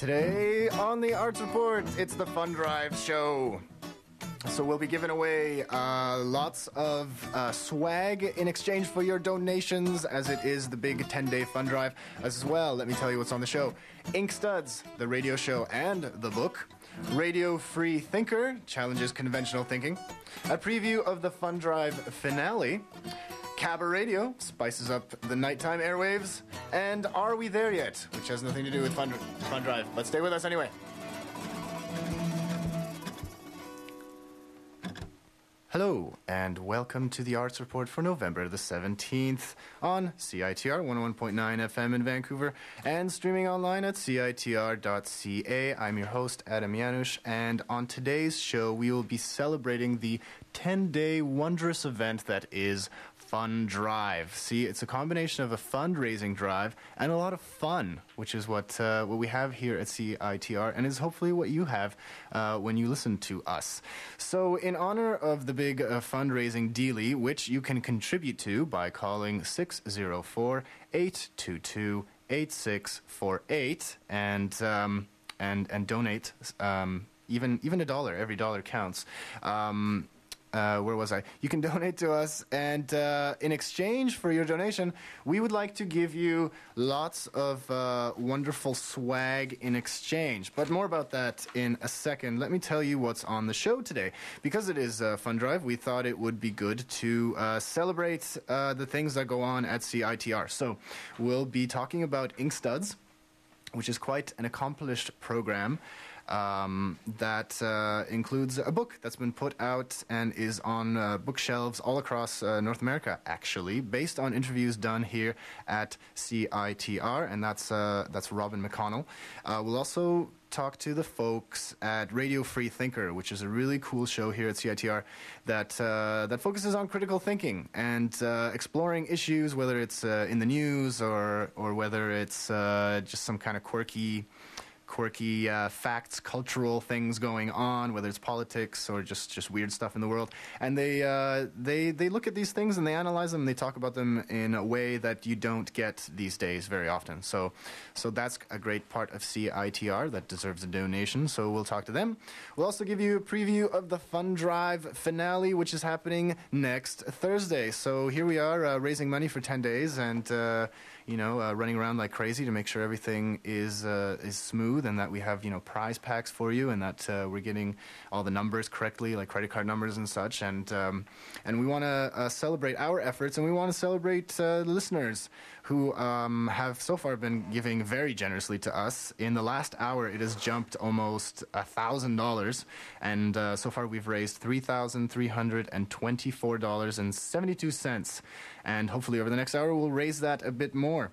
Today on the Arts Report, it's the Fun Drive Show. So we'll be giving away uh, lots of uh, swag in exchange for your donations, as it is the big 10-day fun drive. As well, let me tell you what's on the show: Inkstuds, the radio show, and the book. Radio Free Thinker challenges conventional thinking. A preview of the Fun Drive finale. Cabaret Radio spices up the nighttime airwaves. And Are We There Yet? Which has nothing to do with Fun, fun Drive. But stay with us anyway. Hello, and welcome to the Arts Report for November the 17th on CITR 101.9 FM in Vancouver and streaming online at CITR.ca. I'm your host, Adam Janusz, and on today's show, we will be celebrating the 10 day wondrous event that is fun drive. See, it's a combination of a fundraising drive and a lot of fun, which is what uh, what we have here at CITR, and is hopefully what you have uh, when you listen to us. So, in honor of the big uh, fundraising dealie, which you can contribute to by calling 604 822 8648 and um, and and donate um, even even a dollar. Every dollar counts. Um, uh, where was I? You can donate to us, and uh, in exchange for your donation, we would like to give you lots of uh, wonderful swag in exchange. But more about that in a second. Let me tell you what's on the show today. Because it is a fun drive, we thought it would be good to uh, celebrate uh, the things that go on at CITR. So we'll be talking about Inkstuds, which is quite an accomplished program um, that uh, includes a book that's been put out and is on uh, bookshelves all across uh, North America, actually, based on interviews done here at CITR, and that's uh, that's Robin McConnell. Uh, we'll also talk to the folks at Radio Free Thinker, which is a really cool show here at CITR that uh, that focuses on critical thinking and uh, exploring issues, whether it's uh, in the news or or whether it's uh, just some kind of quirky quirky uh, facts, cultural things going on, whether it's politics or just, just weird stuff in the world. And they, uh, they, they look at these things and they analyze them and they talk about them in a way that you don't get these days very often. So, so that's a great part of CITR that deserves a donation. So we'll talk to them. We'll also give you a preview of the Fun Drive finale, which is happening next Thursday. So here we are uh, raising money for 10 days and, uh, you know, uh, running around like crazy to make sure everything is, uh, is smooth and that we have you know prize packs for you and that uh, we're getting all the numbers correctly like credit card numbers and such. And um, and we want to uh, celebrate our efforts and we want to celebrate uh, listeners who um, have so far been giving very generously to us. In the last hour it has jumped almost a thousand dollars and uh, so far we've raised three thousand three hundred and twenty four dollars and seventy two cents. And hopefully over the next hour we'll raise that a bit more.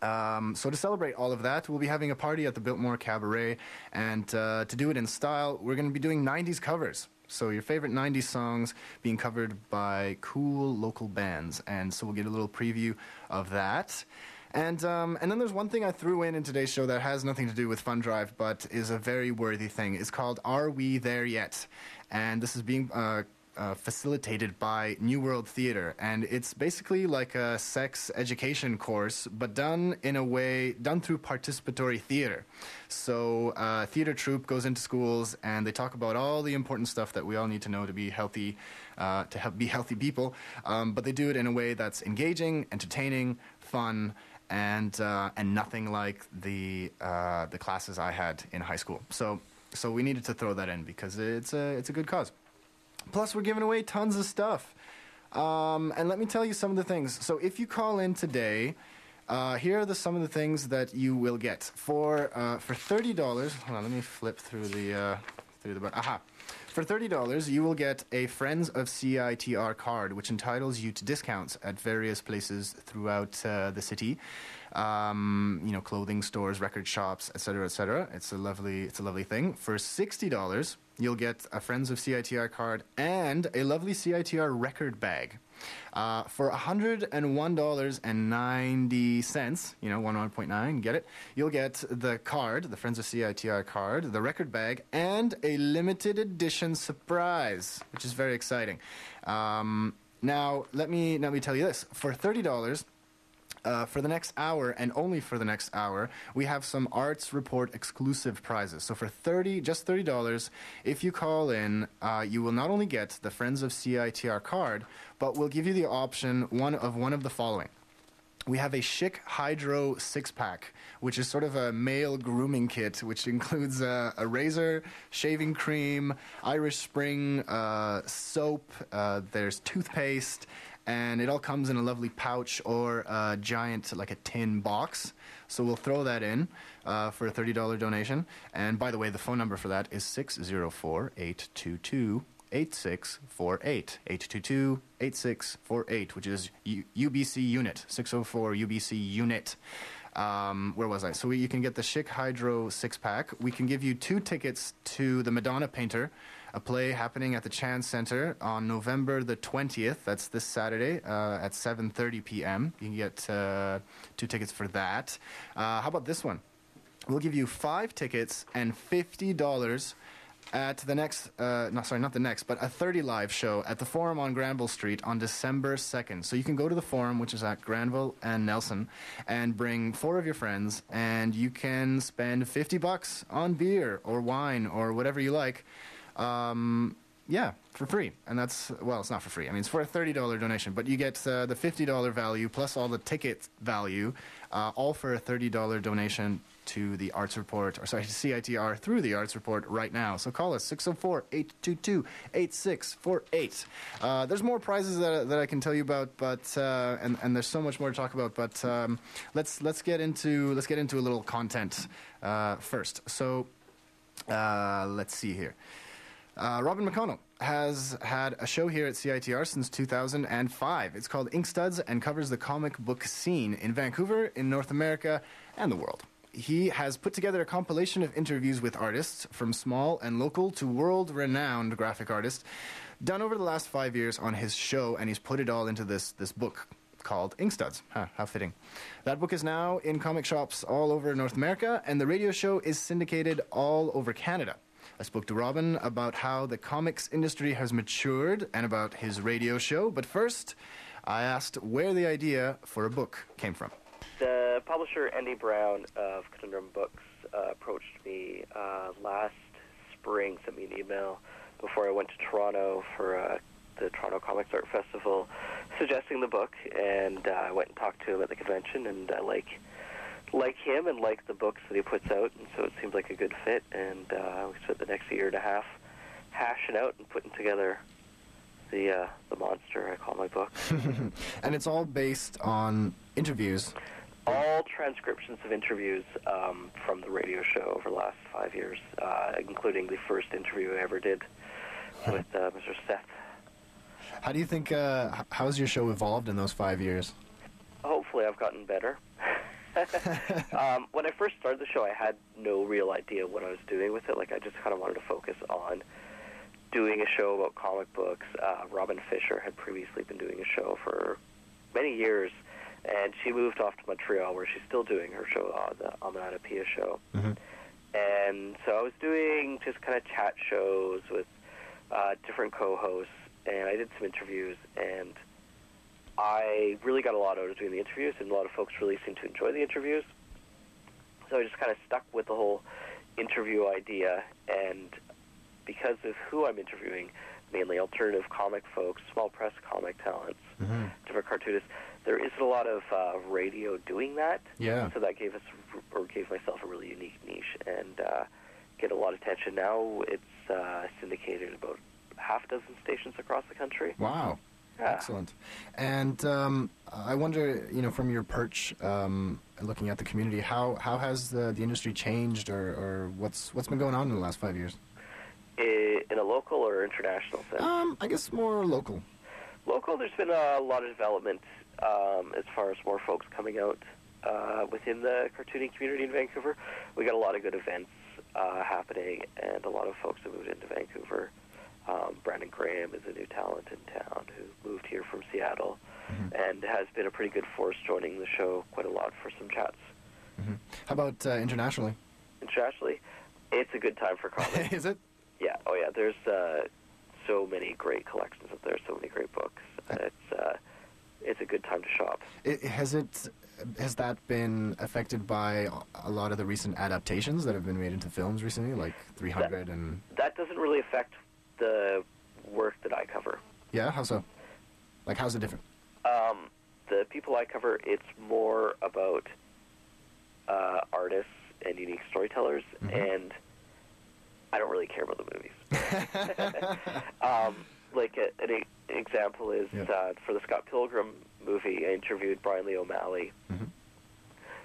Um, so to celebrate all of that, we'll be having a party at the Biltmore Cabaret, and uh, to do it in style, we're going to be doing '90s covers. So your favorite '90s songs being covered by cool local bands, and so we'll get a little preview of that. And um, and then there's one thing I threw in in today's show that has nothing to do with Fun Drive, but is a very worthy thing. It's called "Are We There Yet?" And this is being uh, uh, facilitated by New World Theater, and it's basically like a sex education course, but done in a way done through participatory theater. So, uh, theater troupe goes into schools, and they talk about all the important stuff that we all need to know to be healthy, uh, to have, be healthy people. Um, but they do it in a way that's engaging, entertaining, fun, and uh, and nothing like the uh, the classes I had in high school. So. So we needed to throw that in because it's a it's a good cause. Plus, we're giving away tons of stuff. Um, and let me tell you some of the things. So, if you call in today, uh, here are the, some of the things that you will get for uh, for thirty dollars. Hold on, let me flip through the uh, through the button. Aha. For $30, you will get a Friends of CITR card, which entitles you to discounts at various places throughout uh, the city. Um, you know, clothing stores, record shops, etc., etc. It's a lovely, it's a lovely thing. For $60, you'll get a Friends of CITR card and a lovely CITR record bag. Uh, for $101.90, you know, 101.9, get it? You'll get the card, the Friends of CITR card, the record bag, and a limited edition surprise, which is very exciting. Um, now, let me, let me tell you this. For $30, uh, for the next hour and only for the next hour, we have some Arts Report exclusive prizes. So for thirty, just thirty dollars, if you call in, uh, you will not only get the Friends of CITR card, but we'll give you the option one of one of the following. We have a Schick Hydro six pack, which is sort of a male grooming kit, which includes uh, a razor, shaving cream, Irish Spring uh, soap, uh, there's toothpaste, and it all comes in a lovely pouch or a giant, like a tin box. So we'll throw that in uh, for a $30 donation. And by the way, the phone number for that is 604 822 8648. 822 8648, which is U- UBC unit, 604 UBC unit. Um, where was I? So we, you can get the Schick Hydro six pack. We can give you two tickets to the Madonna Painter, a play happening at the Chan Center on November the 20th. That's this Saturday uh, at 7:30 p.m. You can get uh, two tickets for that. Uh, how about this one? We'll give you five tickets and fifty dollars at the next, uh, no, sorry, not the next, but a 30 live show at the Forum on Granville Street on December 2nd. So you can go to the Forum, which is at Granville and Nelson, and bring four of your friends, and you can spend 50 bucks on beer or wine or whatever you like. Um, yeah, for free. And that's, well, it's not for free. I mean, it's for a $30 donation, but you get uh, the $50 value plus all the ticket value, uh, all for a $30 donation to the Arts Report, or sorry, to CITR through the Arts Report right now. So call us 604 822 8648. Uh, There's more prizes that, that I can tell you about, but uh, and, and there's so much more to talk about. But um, let's let's get into let's get into a little content uh, first. So uh, let's see here. Uh, Robin McConnell has had a show here at CITR since 2005. It's called Inkstuds and covers the comic book scene in Vancouver, in North America, and the world. He has put together a compilation of interviews with artists, from small and local to world renowned graphic artists, done over the last five years on his show, and he's put it all into this, this book called Inkstuds. Huh, how fitting. That book is now in comic shops all over North America, and the radio show is syndicated all over Canada. I spoke to Robin about how the comics industry has matured and about his radio show, but first, I asked where the idea for a book came from. The publisher Andy Brown of Conundrum Books uh, approached me uh, last spring, sent me an email before I went to Toronto for uh, the Toronto Comics Art Festival, suggesting the book, and uh, I went and talked to him at the convention, and I like like him and like the books that he puts out, and so it seemed like a good fit, and uh, we spent the next year and a half hashing out and putting together the uh, the monster I call my book. and it's all based on interviews. All transcriptions of interviews um, from the radio show over the last five years, uh, including the first interview I ever did with uh, Mr. Seth. How do you think, uh, how's your show evolved in those five years? Hopefully, I've gotten better. um, when I first started the show, I had no real idea what I was doing with it. Like, I just kind of wanted to focus on doing a show about comic books. Uh, Robin Fisher had previously been doing a show for many years, and she moved off to Montreal, where she's still doing her show, uh, the Amanada Pia show. Mm-hmm. And so I was doing just kind of chat shows with uh, different co-hosts, and I did some interviews, and I really got a lot out of doing the interviews, and a lot of folks really seemed to enjoy the interviews. So I just kind of stuck with the whole interview idea, and because of who I'm interviewing, mainly alternative comic folks, small press comic talents, Mm-hmm. different cartoonists, there isn't a lot of uh, radio doing that. Yeah. So that gave us, or gave myself a really unique niche, and uh, get a lot of attention. Now it's uh, syndicated about half a dozen stations across the country. Wow. Yeah. Excellent. And um, I wonder, you know, from your perch, um, looking at the community, how, how has the, the industry changed, or, or what's what's been going on in the last five years? In a local or international sense? Um, I guess more local. Local, there's been a lot of development um, as far as more folks coming out uh, within the cartooning community in Vancouver. We got a lot of good events uh, happening, and a lot of folks have moved into Vancouver. Um, Brandon Graham is a new talent in town who moved here from Seattle and has been a pretty good force joining the show quite a lot for some chats. hmm How about uh, internationally? Internationally, it's a good time for comics. Is it? Yeah. Oh, yeah. There's uh, so many great collections up there. So many great books. It's uh, it's a good time to shop. it? Has it has that been affected by a lot of the recent adaptations that have been made into films recently, like 300 and That doesn't really affect the work that I cover. yeah? How so? Like, how's it different? Um, the people I cover, it's more about uh, artists and unique storytellers, Mhm. and I don't really care about the movies. um, like a, an, e- example is Yeah. uh, for the Scott Pilgrim movie, I interviewed Brian Lee O'Malley Mhm.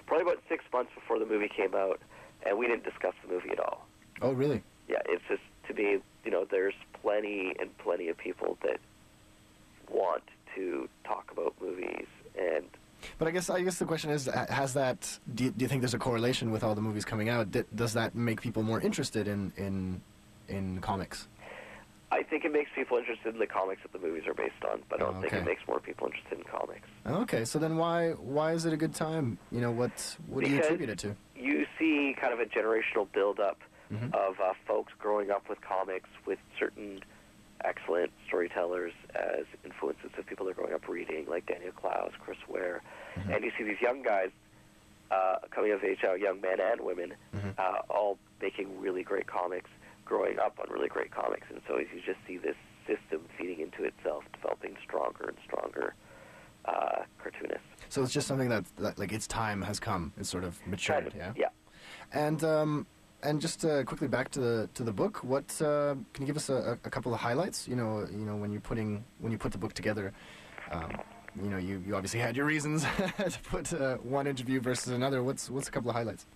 probably about six months before the movie came out, and we didn't discuss the movie at all. Oh, really? Yeah, it's just to me, you know, there's plenty and plenty of people that want to talk about movies, and But I guess I guess the question is, has that? Do you, do you think there's a correlation with all the movies coming out? D- does that make people more interested in in in comics? I think it makes people interested in the comics that the movies are based on, but I don't Oh, think it makes more people interested in comics. Okay, so then why why is it a good time? You know, what what do you attribute it to? You see kind of a generational buildup Mhm. of uh, folks growing up with comics with certain excellent storytellers as influences of people they're growing up reading, like Daniel Clowes, Chris Ware. Mhm. And you see these young guys uh, coming of age now, young men and women, Mhm. uh, all making really great comics, growing up on really great comics. And so you just see this system feeding into itself, developing stronger and stronger uh, cartoonists. So it's just something that, that like its time has come. It's sort of matured, yeah. yeah. And um, and just uh, quickly back to the to the book. What uh, can you give us a, a couple of highlights? You know, you know when you're putting when you put the book together. Um, you know, you, you obviously had your reasons to put uh, one interview versus another. What's what's a couple of highlights?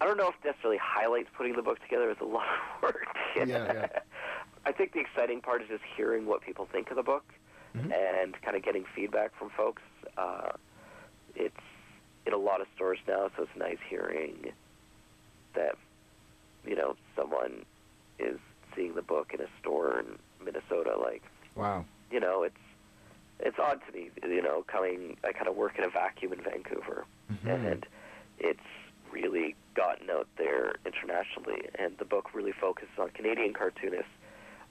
I don't know if necessarily highlights putting the book together is a lot of work. Yeah, yeah. I think the exciting part is just hearing what people think of the book Mhm. and kind of getting feedback from folks. Uh, it's in a lot of stores now, so it's nice hearing that you know someone is seeing the book in a store in Minnesota. Like Wow. you know, it's it's odd to me. You know, coming I kind of work in a vacuum in Vancouver, Mhm. and it's really gotten out there internationally. And the book really focuses on Canadian cartoonists,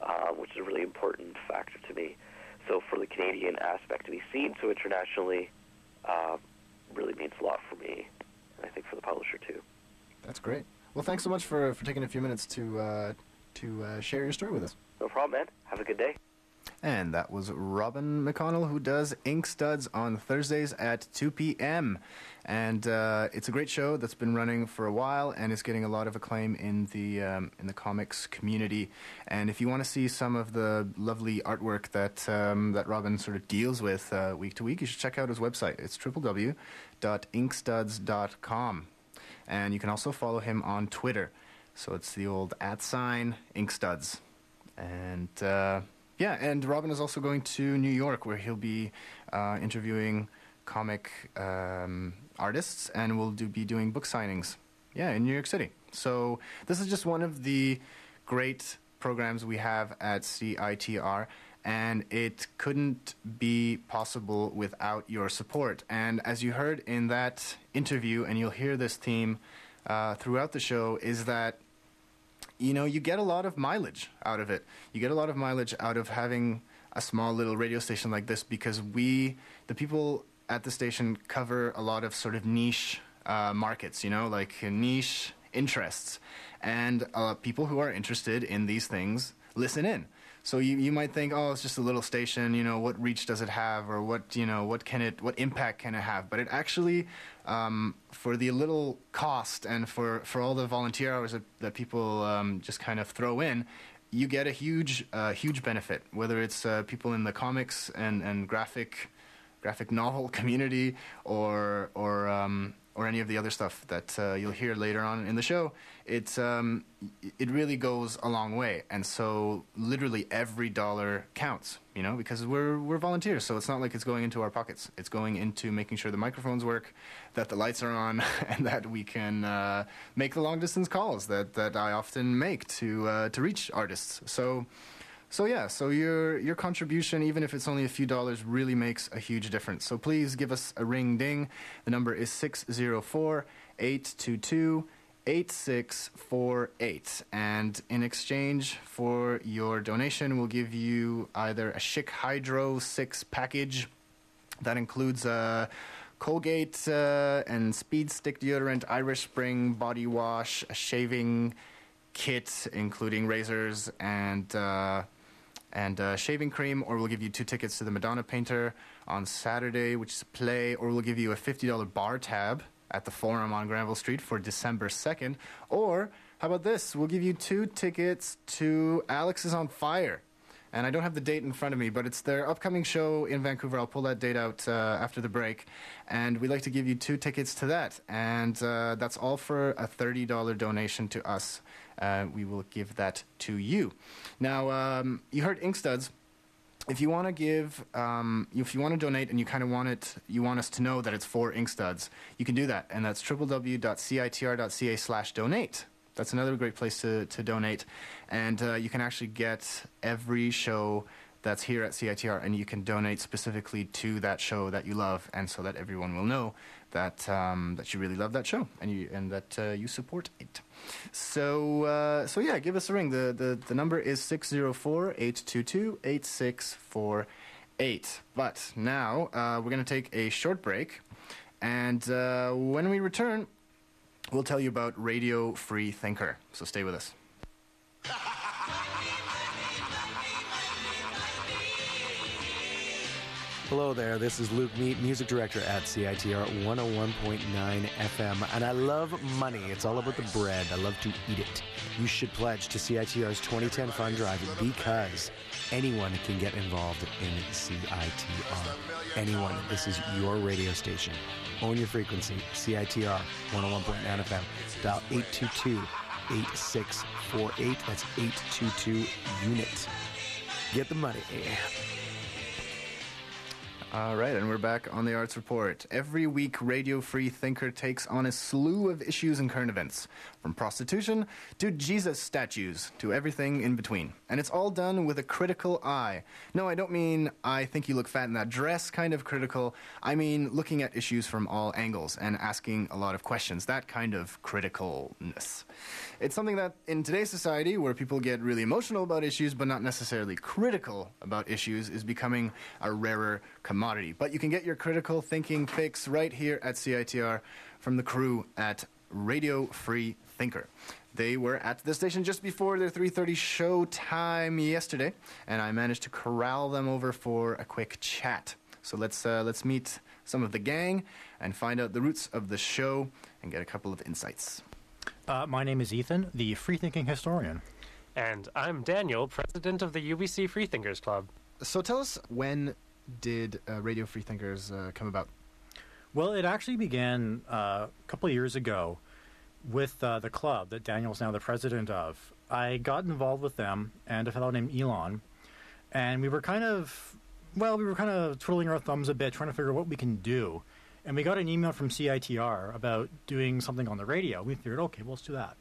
uh, which is a really important factor to me. So for the Canadian aspect to be seen so internationally, uh, really means a lot for me, and I think for the publisher too. That's great. Well, thanks so much for, for taking a few minutes to uh, to uh, share your story with us. No problem, man. Have a good day. And that was Robin McConnell, who does Inkstuds on Thursdays at 2 p.m. And uh, it's a great show that's been running for a while and is getting a lot of acclaim in the um, in the comics community. And if you want to see some of the lovely artwork that um, that Robin sort of deals with uh, week to week, you should check out his website. It's www.inkstuds.com. And you can also follow him on Twitter. So it's the old at sign Inkstuds. And uh, yeah, and Robin is also going to New York where he'll be uh, interviewing comic um, artists and will do, be doing book signings. Yeah, in New York City. So this is just one of the great programs we have at CITR, and it couldn't be possible without your support. And as you heard in that interview, and you'll hear this theme uh, throughout the show, is that you know, you get a lot of mileage out of it. You get a lot of mileage out of having a small little radio station like this because we, the people at the station, cover a lot of sort of niche uh, markets, you know, like niche interests. And uh, people who are interested in these things listen in. So you, you might think, oh, it's just a little station. You know, what reach does it have, or what you know, what can it, what impact can it have? But it actually, um, for the little cost and for, for all the volunteer hours that, that people um, just kind of throw in, you get a huge uh, huge benefit. Whether it's uh, people in the comics and, and graphic graphic novel community, or or um, or any of the other stuff that uh, you'll hear later on in the show, it's um, it really goes a long way. And so, literally every dollar counts, you know, because we're we're volunteers. So it's not like it's going into our pockets. It's going into making sure the microphones work, that the lights are on, and that we can uh, make the long distance calls that that I often make to uh, to reach artists. So. So yeah, so your your contribution, even if it's only a few dollars, really makes a huge difference. So please give us a ring ding. The number is 604-822-8648. And in exchange for your donation, we'll give you either a Schick Hydro 6 package that includes a Colgate uh, and Speed Stick deodorant, Irish Spring body wash, a shaving kit, including razors and uh, and uh, shaving cream, or we'll give you two tickets to the Madonna Painter on Saturday, which is a play, or we'll give you a $50 bar tab at the Forum on Granville Street for December 2nd. Or, how about this? We'll give you two tickets to Alexisonfire. And I don't have the date in front of me, but it's their upcoming show in Vancouver. I'll pull that date out uh, after the break. And we'd like to give you two tickets to that. And uh, that's all for a $30 donation to us. Uh, we will give that to you. Now, um, you heard Inkstuds if you want to give, um, if you want to donate and you kind of want it, you want us to know that it's for Inkstuds, you can do that, and that's www.citr.ca slash donate. That's another great place to, to donate, and uh, you can actually get every show that's here at CITR, and you can donate specifically to that show that you love, and so that everyone will know that um, that you really love that show and you and that uh, you support it. So uh, so yeah, give us a ring. The the, the number is 604-822-8648. But now uh, we're going to take a short break, and uh, when we return, we'll tell you about Radio Free Thinker. So stay with us. Hello there, this is Luke Meat, music director at CITR 101.9 FM, and I love money. It's all about the bread. I love to eat it. You should pledge to CITR's 2010 Fund Drive because anyone can get involved in CITR. Anyone. This is your radio station. Own your frequency. CITR 101.9 FM. Dial 822 8648. That's 822 unit. Get the money. All right, and we're back on the Arts Report. Every week, Radio Free Thinker takes on a slew of issues and current events, from prostitution to Jesus statues to everything in between. And it's all done with a critical eye. No, I don't mean I think you look fat in that dress kind of critical. I mean looking at issues from all angles and asking a lot of questions, that kind of criticalness. It's something that in today's society, where people get really emotional about issues but not necessarily critical about issues, is becoming a rarer commodity. But you can get your critical thinking fix right here at CITR from the crew at Radio Free Thinker. They were at the station just before their 3:30 show time yesterday, and I managed to corral them over for a quick chat. So let's uh, let's meet some of the gang and find out the roots of the show and get a couple of insights. Uh, my name is Ethan, the free thinking historian. And I'm Daniel, president of the UBC Freethinkers Club. So tell us when did uh, Radio Free Thinkers uh, come about? Well, it actually began uh, a couple of years ago with uh, the club that Daniel's now the president of. I got involved with them and a fellow named Elon, and we were kind of, well, we were kind of twiddling our thumbs a bit, trying to figure out what we can do. And we got an email from CITR about doing something on the radio. We figured, okay, well, let's do that.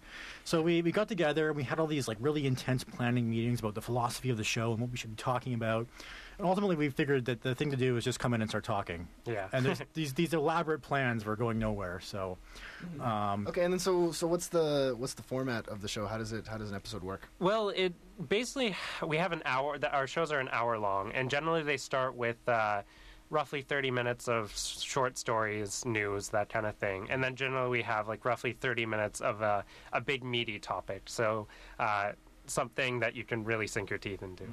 So we, we got together and we had all these like really intense planning meetings about the philosophy of the show and what we should be talking about. And ultimately, we figured that the thing to do is just come in and start talking. Yeah. And there's these these elaborate plans were going nowhere. So, um, Okay, and then so so what's the what's the format of the show? How does it how does an episode work? Well, it basically we have an hour. The, our shows are an hour long, and generally they start with uh, roughly thirty minutes of short stories, news, that kind of thing, and then generally we have like roughly thirty minutes of a, a big meaty topic. So uh, something that you can really sink your teeth into.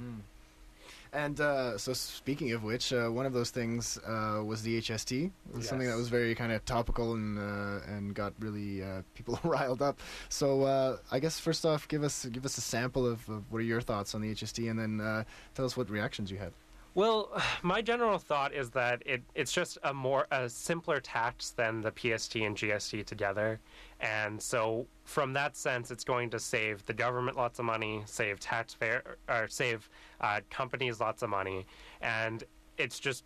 And uh, so, speaking of which, uh, one of those things uh, was the HST. It was something that was very kind of topical and uh, and got really uh, people riled up. So, uh, I guess first off, give us give us a sample of, of what are your thoughts on the HST, and then uh, tell us what reactions you had. Well, my general thought is that it, it's just a more a simpler tax than the PST and GST together, and so from that sense, it's going to save the government lots of money, save taxpayer or save uh, companies lots of money, and it's just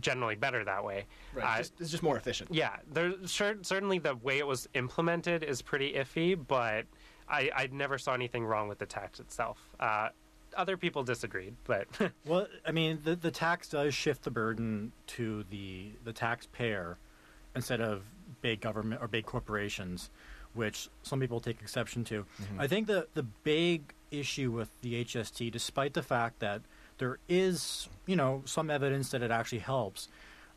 generally better that way. Uh, just, it's just more efficient. yeah, there's cer- certainly the way it was implemented is pretty iffy, but I, I never saw anything wrong with the tax itself. Uh, other people disagreed, but well, I mean, the the tax does shift the burden to the the taxpayer instead of big government or big corporations, which some people take exception to. I think the the big issue with the HST, despite the fact that there is, you know, some evidence that it actually helps,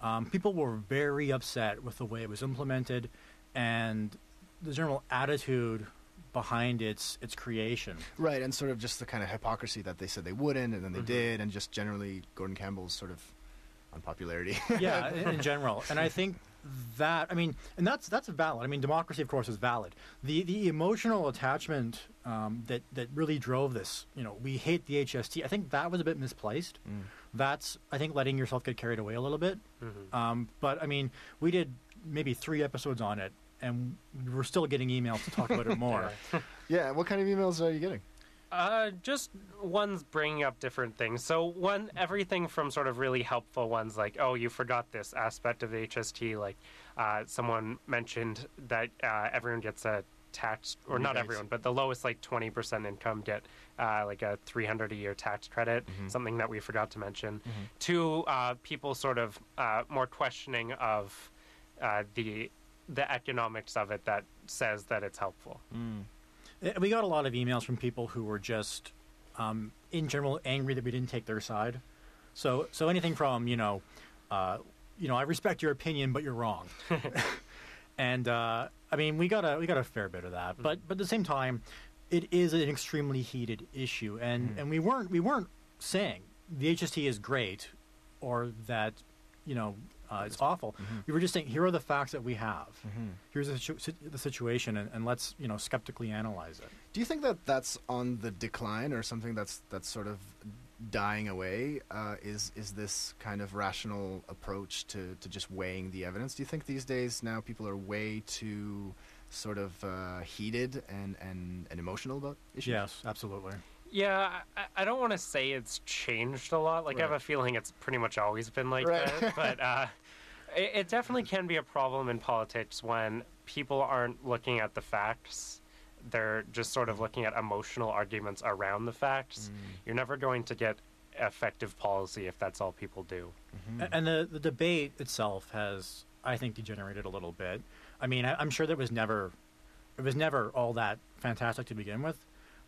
Um, people were very upset with the way it was implemented and the general attitude behind its its creation. Right, and sort of just the kind of hypocrisy that they said they wouldn't, and then they did, and just generally Gordon Campbell's sort of unpopularity. yeah, in, in general. And I think that I mean, and that's that's valid. I mean, democracy, of course, is valid. The the emotional attachment um, that that really drove this. You know, we hate the HST. I think that was a bit misplaced. That's I think letting yourself get carried away a little bit. Um, but I mean, we did maybe three episodes on it, and we're still getting emails to talk about it more. yeah, what kind of emails are you getting? Uh, just ones bringing up different things. So one, everything from sort of really helpful ones like, oh, you forgot this aspect of the HST. Like, uh, someone mentioned that uh, everyone gets a tax, or not Rebates. everyone, but the lowest like twenty percent income get uh, like a three hundred a year tax credit. Something that we forgot to mention. To uh, people sort of uh, more questioning of uh, the the economics of it that says that it's helpful. Uh, We got a lot of emails from people who were just, um, in general, angry that we didn't take their side. So, so anything from you know, uh, you know, I respect your opinion, but you're wrong. and uh, I mean, we got a we got a fair bit of that, but but at the same time, it is an extremely heated issue, and and we weren't we weren't saying the HST is great, or that you know. Uh, it's awful. We were just saying, here are the facts that we have. Here's the, situ- the situation, and, and let's you know skeptically analyze it. Do you think that that's on the decline, or something that's that's sort of dying away? Uh, is is this kind of rational approach to, to just weighing the evidence? Do you think these days now people are way too sort of uh, heated and, and, and emotional about issues? Yes, absolutely. Yeah, I, I don't want to say it's changed a lot. Like I have a feeling it's pretty much always been like Right. that. But uh, it, it definitely can be a problem in politics when people aren't looking at the facts. They're just sort of looking at emotional arguments around the facts. You're never going to get effective policy if that's all people do. A- And the, the debate itself has, I think, degenerated a little bit. I mean, I, I'm sure that was never, it was never all that fantastic to begin with.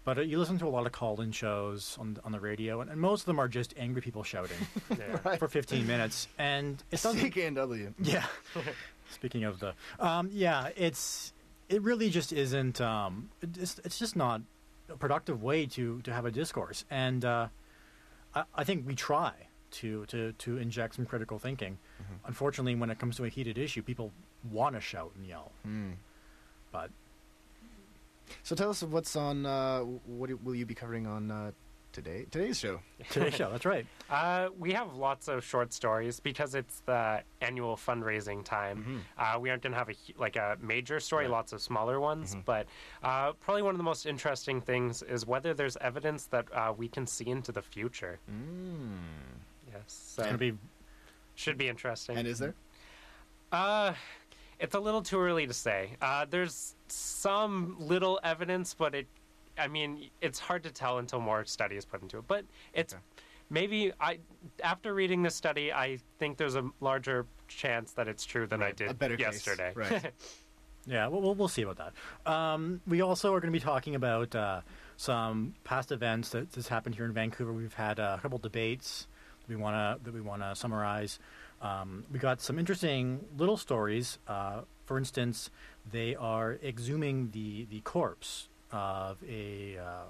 But uh, you listen to a lot of call-in shows on on the radio, and, and most of them are just angry people shouting Yeah. for 15 minutes, and it doesn't. CKNW. Yeah. Speaking of the, um, yeah, it's it really just isn't. Um, it's it's just not a productive way to to have a discourse, and uh, I, I think we try to to to inject some critical thinking. Unfortunately, when it comes to a heated issue, people want to shout and yell, but So tell us what's on. Uh, what will you be covering on uh, today? Today's show. today's show. That's right. Uh, we have lots of short stories because it's the annual fundraising time. Uh, we aren't going to have a like a major story, lots of smaller ones. But uh, probably one of the most interesting things is whether there's evidence that uh, we can see into the future. Yes, so It's gonna be should be interesting. And is there? Uh, it's a little too early to say. Uh, there's some little evidence, but it, I mean, it's hard to tell until more study is put into it. But it's Okay. maybe I, after reading this study, I think there's a larger chance that it's true than I did a better case. yesterday. Right. Yeah, we'll, we'll, see about that. Um, we also are going to be talking about uh, some past events that has happened here in Vancouver. We've had uh, a couple debates that we want to that we want to summarize. Um, we got some interesting little stories. Uh, for instance, they are exhuming the the corpse of a uh,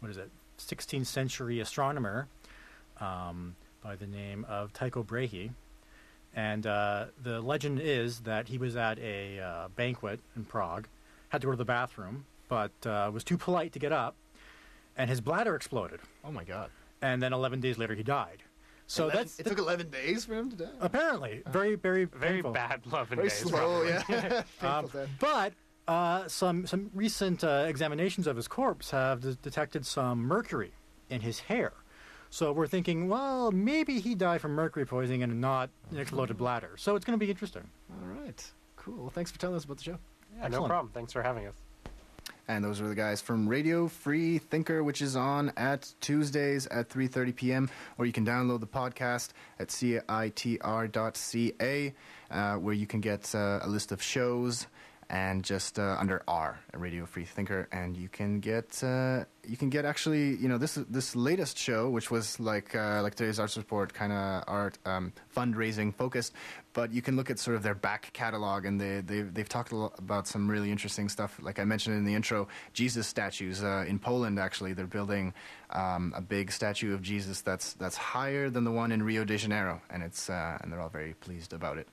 what is it, 16th century astronomer um, by the name of Tycho Brahe. And uh, the legend is that he was at a uh, banquet in Prague, had to go to the bathroom, but uh, was too polite to get up, and his bladder exploded. Oh my God. And then 11 days later, he died. So Eleven- that's it took 11 days for him to die. apparently very, very, Very painful. bad love and Very days. slow, yeah. Um, but uh, some some recent uh, examinations of his corpse have d- detected some mercury in his hair. So we're thinking, well, maybe he died from mercury poisoning and not an exploded bladder. So it's going to be interesting. All right. Cool. Well, thanks for telling us about the show. Yeah, no problem. Thanks for having us. And those were the guys from Radio Free Thinker, which is on at Tuesdays at 3:30 p.m. Or you can download the podcast at citr.ca, uh, where you can get uh, a list of shows and just uh, under R, Radio Free Thinker, and you can get uh, you can get actually you know this this latest show, which was like uh, like today's Arts Report kind of art um, fundraising focused, but you can look at sort of their back catalog, and they they've, they've talked about some really interesting stuff. Like I mentioned in the intro, Jesus statues uh, in Poland. Actually, they're building um, a big statue of Jesus that's that's higher than the one in Rio de Janeiro, and it's uh, and they're all very pleased about it.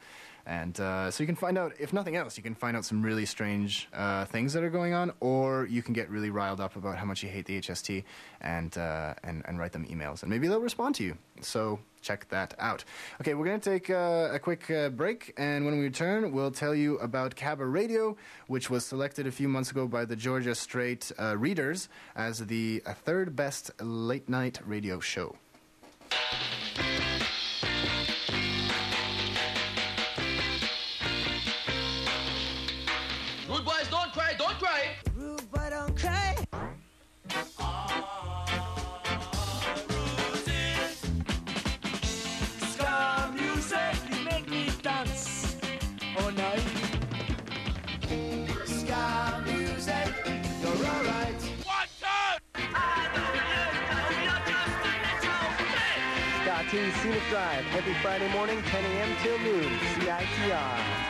And uh, so you can find out, if nothing else, you can find out some really strange uh, things that are going on, or you can get really riled up about how much you hate the HST and, uh, and, and write them emails. And maybe they'll respond to you. So check that out. Okay, we're going to take uh, a quick uh, break, and when we return, we'll tell you about Cabaret Radio, which was selected a few months ago by the Georgia Straight uh, readers as the third best late night radio show. Drive every Friday morning, 10 a.m. till noon. CITR.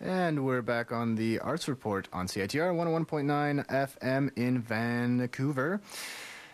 And we're back on the Arts Report on CITR 101.9 FM in Vancouver.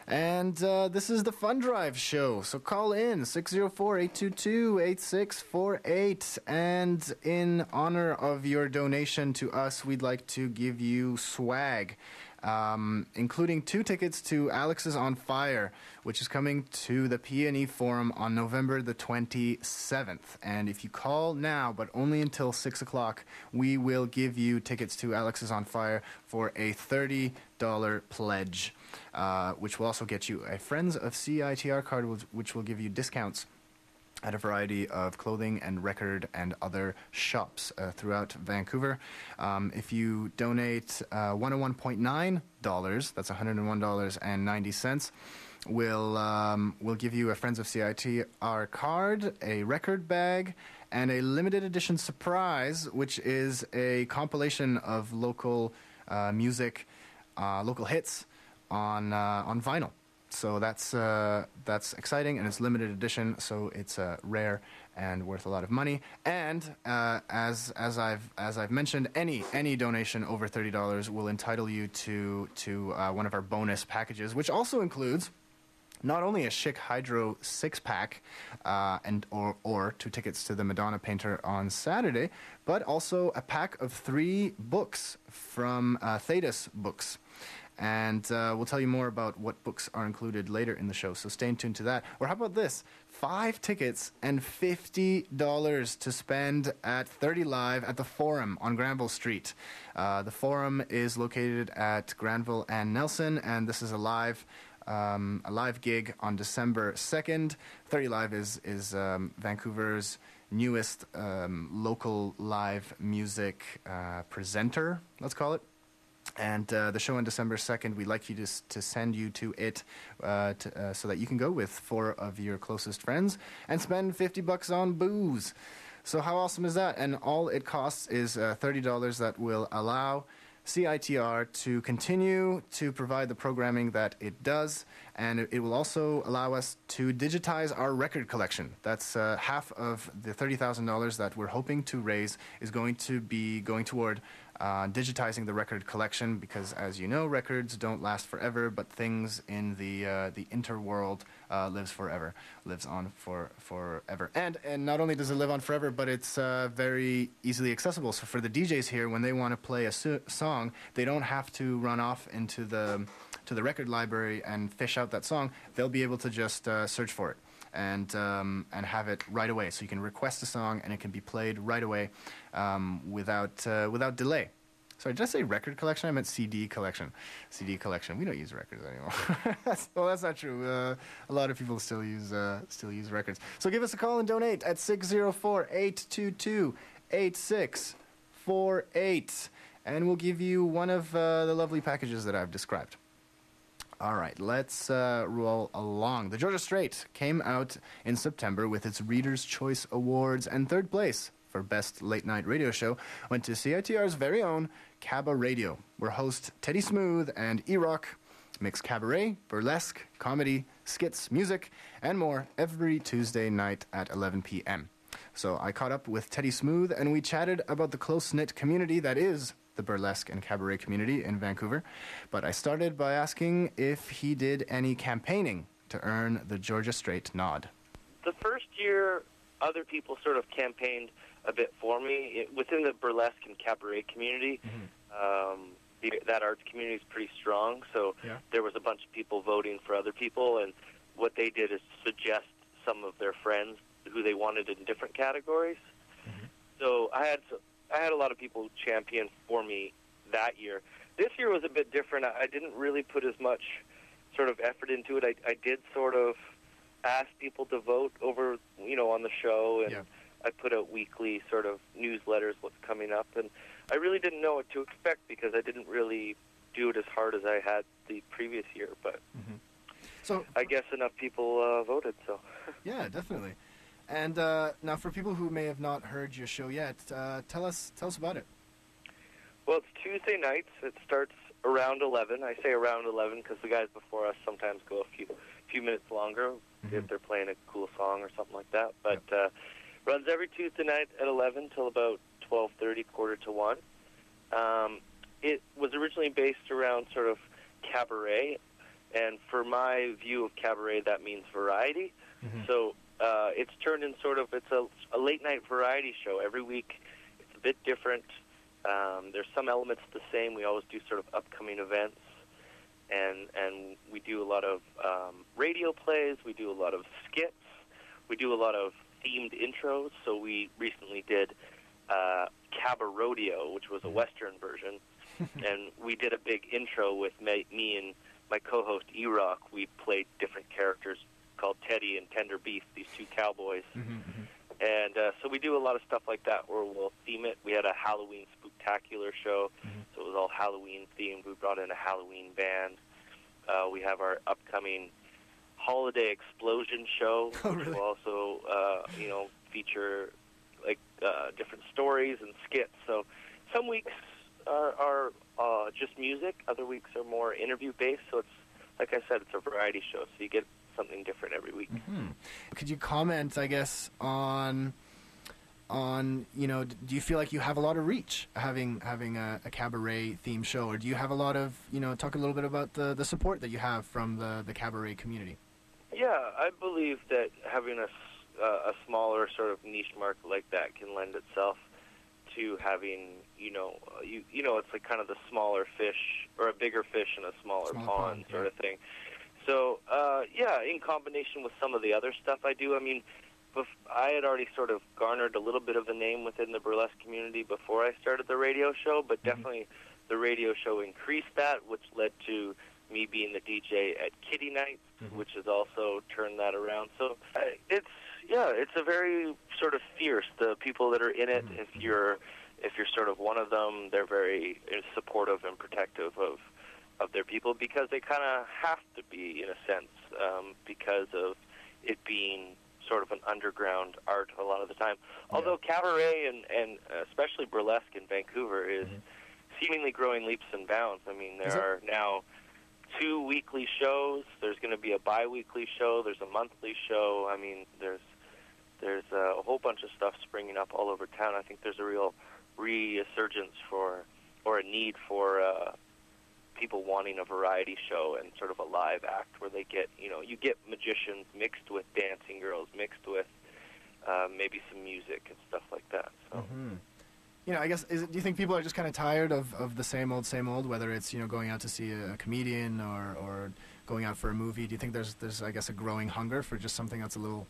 And uh, this is the Fun Drive show. So call in 604 822 8648. And in honor of your donation to us, we'd like to give you swag um, including two tickets to Alexisonfire, which is coming to the PNE Forum on November the 27th. And if you call now, but only until 6 o'clock, we will give you tickets to Alexisonfire for a $30 pledge, uh, which will also get you a Friends of CITR card, which will give you discounts at a variety of clothing and record and other shops uh, throughout Vancouver. Um, if you donate uh, $101.9, that's $101.90, we'll, um, we'll give you a Friends of CITR card, a record bag, and a limited edition surprise, which is a compilation of local uh, music, uh, local hits on, uh, on vinyl so that's uh, that's exciting and it's limited edition, so it's uh, rare and worth a lot of money. And uh, as as I've as I've mentioned, any any donation over thirty dollars will entitle you to to uh, one of our bonus packages, which also includes not only a Schick Hydro six pack uh, and or or two tickets to the Madonna painter on Saturday, but also a pack of three books from uh, Thetis Books. And uh, we'll tell you more about what books are included later in the show, so stay tuned to that. Or how about this? Five tickets and $50 to spend at 30 Live at the Forum on Granville Street. Uh, the Forum is located at Granville and Nelson, and this is a live. Um, a live gig on December 2nd. 30 Live is, is um, Vancouver's newest um, local live music uh, presenter, let's call it. And uh, the show on December 2nd, we'd like you to, to send you to it uh, to, uh, so that you can go with four of your closest friends and spend 50 bucks on booze. So, how awesome is that? And all it costs is uh, $30 that will allow CITR to continue to provide the programming that it does, and it, will also allow us to digitize our record collection. That's uh, half of the $30,000 that we're hoping to raise is going to be going toward uh, digitizing the record collection because, as you know, records don't last forever, but things in the uh, the interworld uh, lives forever, lives on for forever. And and not only does it live on forever, but it's uh, very easily accessible. So for the DJs here, when they want to play a song, they don't have to run off into the to the record library and fish out that song. They'll be able to just uh, search for it and um, and have it right away. So you can request a song and it can be played right away um, without uh, without delay. Sorry, did I say record collection? I meant CD collection. CD collection. We don't use records anymore. well, that's not true. Uh, a lot of people still use uh, still use records. So give us a call and donate at 604-822-8648, and we'll give you one of uh, the lovely packages that I've described. All right, let's uh, roll along. The Georgia Straight came out in September with its Reader's Choice Awards, and third place for Best Late Night Radio Show went to CITR's very own Cabaret Radio, where host Teddy Smooth and E Rock mix cabaret, burlesque, comedy, skits, music, and more every Tuesday night at 11 p.m. So I caught up with Teddy Smooth and we chatted about the close knit community that is the burlesque and cabaret community in Vancouver. But I started by asking if he did any campaigning to earn the Georgia Straight nod. The first year, other people sort of campaigned a bit for me it, within the burlesque and cabaret community. Um, the, that arts community is pretty strong, so Yeah. there was a bunch of people voting for other people, and what they did is suggest some of their friends who they wanted in different categories. So I had I had a lot of people champion for me that year. This year was a bit different. I didn't really put as much sort of effort into it. I, I did sort of ask people to vote over, you know, on the show, and Yeah. I put out weekly sort of newsletters, what's coming up, and I really didn't know what to expect because I didn't really do it as hard as I had the previous year. But So I guess enough people uh, voted, so. Yeah, definitely. And uh, now, for people who may have not heard your show yet, uh, tell us tell us about it. Well, it's Tuesday nights. It starts around 11. I say around 11 because the guys before us sometimes go a few few minutes longer if they're playing a cool song or something like that. But uh, runs every Tuesday night at 11 till about 12:30, quarter to one. Um, it was originally based around sort of cabaret, and for my view of cabaret, that means variety. So uh, it's turned in sort of it's a, a late night variety show every week. It's a bit different. Um, there's some elements the same. We always do sort of upcoming events, and and we do a lot of um, radio plays. We do a lot of skits. We do a lot of themed intros. So we recently did uh, Cabarodeo, which was a Western version, and we did a big intro with me, me and my co-host E-Rock. We played different characters called Teddy and Tender Beef, these two cowboys. And uh, so we do a lot of stuff like that where we'll theme it. We had a Halloween spooktacular show, so it was all Halloween themed. We brought in a Halloween band. Uh, we have our upcoming holiday explosion show, Oh, which will also, uh, you know, feature like uh, different stories and skits. So some weeks are, are uh, just music, other weeks are more interview based. So it's like I said, it's a variety show, so you get something different every week. Could you comment, I guess, on on you know, do you feel like you have a lot of reach having having a, a cabaret theme show, or do you have a lot of you know, talk a little bit about the the support that you have from the the cabaret community? Yeah, I believe that having a, uh, a smaller sort of niche market like that can lend itself to having, you know, uh, you you know, it's like kind of the smaller fish or a bigger fish in a smaller, Smaller pond, pond, sort yeah. of thing. So, uh, yeah, in combination with some of the other stuff I do, I mean, bef- I had already sort of garnered a little bit of a name within the burlesque community before I started the radio show, but definitely the radio show increased that, which led to me being the DJ at Kitty Nights, which has also turned that around. So uh, it's yeah, it's a very sort of fierce. The people that are in it, if you're if you're sort of one of them, they're very supportive and protective of of their people because they kind of have to be in a sense um, because of it being sort of an underground art a lot of the time. Although cabaret and and especially burlesque in Vancouver is seemingly growing leaps and bounds. I mean, there are now two weekly shows. There's going to be a bi-weekly show. There's a monthly show. I mean, there's there's a whole bunch of stuff springing up all over town. I think there's a real resurgence for or a need for uh, people wanting a variety show and sort of a live act where they get you know you get magicians mixed with dancing girls mixed with uh, maybe some music and stuff like that. So. You know, I guess it, do you think people are just kind of tired of, of the same old same old? Whether it's you know going out to see a, comedian or, or going out for a movie, do you think there's there's I guess a growing hunger for just something that's a little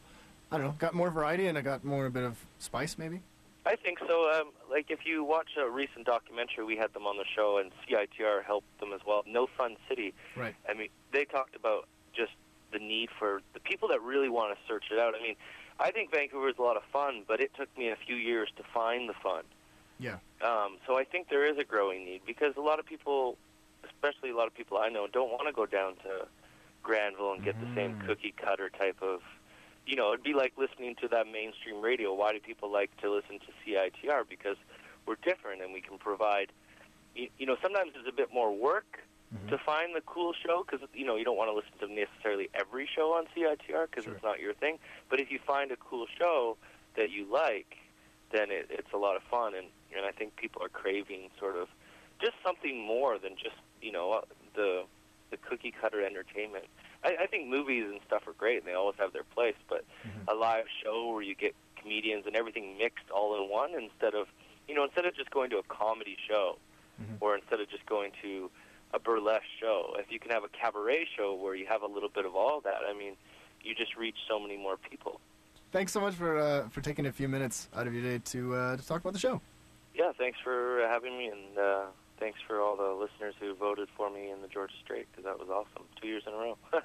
I don't know, got more variety and it got more a bit of spice maybe? I think so. Um, like if you watch a recent documentary, we had them on the show, and CITR helped them as well. No Fun City. Right. I mean, they talked about just the need for the people that really want to search it out. I mean, I think Vancouver is a lot of fun, but it took me a few years to find the fun. Yeah. Um, so I think there is a growing need because a lot of people, especially a lot of people I know, don't want to go down to Granville and get the same cookie cutter type of you know, it'd be like listening to that mainstream radio. Why do people like to listen to CITR? Because we're different and we can provide. You, you know, sometimes it's a bit more work to find the cool show because you know you don't want to listen to necessarily every show on CITR because Sure. it's not your thing. But if you find a cool show that you like, then it, it's a lot of fun, and and I think people are craving sort of just something more than just you know uh, the the cookie cutter entertainment. I, I think movies and stuff are great, and they always have their place. But a live show where you get comedians and everything mixed all in one, instead of you know instead of just going to a comedy show, or instead of just going to a burlesque show, if you can have a cabaret show where you have a little bit of all that, I mean, you just reach so many more people. Thanks so much for uh, for taking a few minutes out of your day to uh, to talk about the show. Yeah, thanks for having me, and uh, thanks for all the listeners who voted for me in the Georgia Straight because that was awesome. Two years in a row.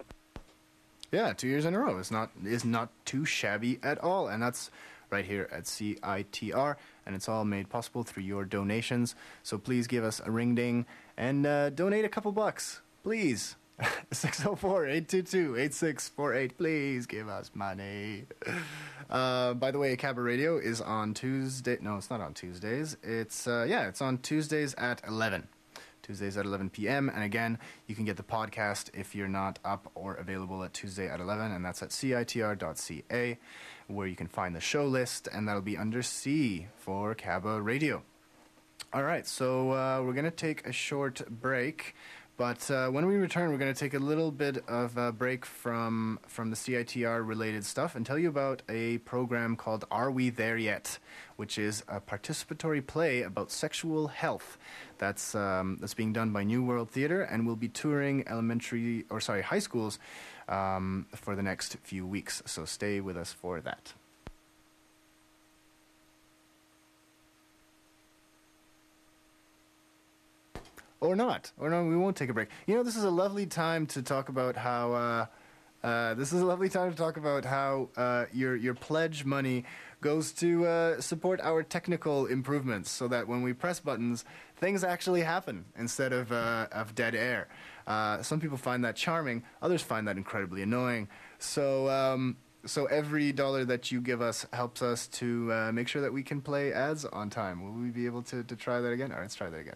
Yeah, two years in a row is not is not too shabby at all, and that's right here at CITR, and it's all made possible through your donations. So please give us a ring ding and uh, donate a couple bucks, please. 604-822-8648. Please give us money. Uh, by the way, Cabaret Radio is on Tuesday. No, it's not on Tuesdays. It's uh, yeah, it's on Tuesdays at eleven. Tuesdays at 11 p.m. And again, you can get the podcast if you're not up or available at Tuesday at 11, and that's at citr.ca, where you can find the show list, and that'll be under C for Cabaret Radio. All right, so uh, we're going to take a short break. But uh, when we return, we're going to take a little bit of a break from from the CITR related stuff and tell you about a program called Are We There Yet, which is a participatory play about sexual health. That's um, that's being done by Neworld Theatre and will be touring elementary or sorry high schools um, for the next few weeks. So stay with us for that. Or not, or no, we won't take a break. You know, this is a lovely time to talk about how. Uh, uh, this is a lovely time to talk about how uh, your your pledge money goes to uh, support our technical improvements, so that when we press buttons, things actually happen instead of uh, of dead air. Uh, some people find that charming; others find that incredibly annoying. So. Um, so every dollar that you give us helps us to uh, make sure that we can play ads on time. Will we be able to, to try that again? All right, let's try that again.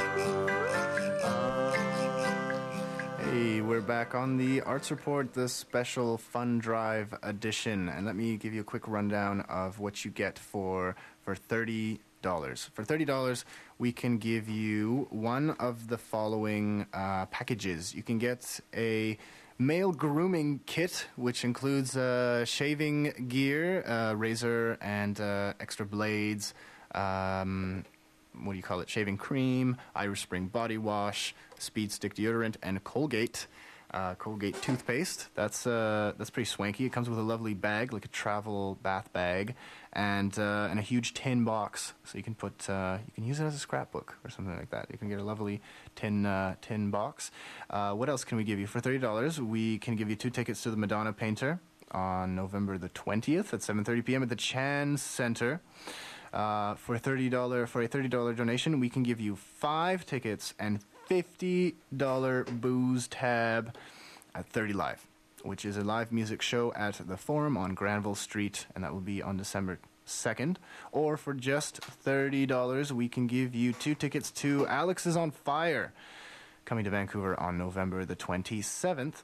Hey, we're back on the Arts Report, the special fun drive edition, and let me give you a quick rundown of what you get for for thirty dollars. For thirty dollars, we can give you one of the following uh, packages. You can get a male grooming kit, which includes uh, shaving gear, uh, razor, and uh, extra blades. Um, what do you call it? Shaving cream, Irish Spring body wash, Speed Stick deodorant, and Colgate. Uh, Colgate toothpaste. That's uh, that's pretty swanky. It comes with a lovely bag, like a travel bath bag, and uh, and a huge tin box, so you can put uh, you can use it as a scrapbook or something like that. You can get a lovely tin uh, tin box. Uh, what else can we give you for thirty dollars? We can give you two tickets to the Madonna Painter on November the twentieth at seven thirty p.m. at the Chan Center. Uh, for thirty dollar for a thirty dollar donation, we can give you five tickets and fifty dollar booze tab at Thirty Live, which is a live music show at the Forum on Granville Street, and that will be on December second. Or for just thirty dollars, we can give you two tickets to Alexisonfire, coming to Vancouver on November the twenty seventh.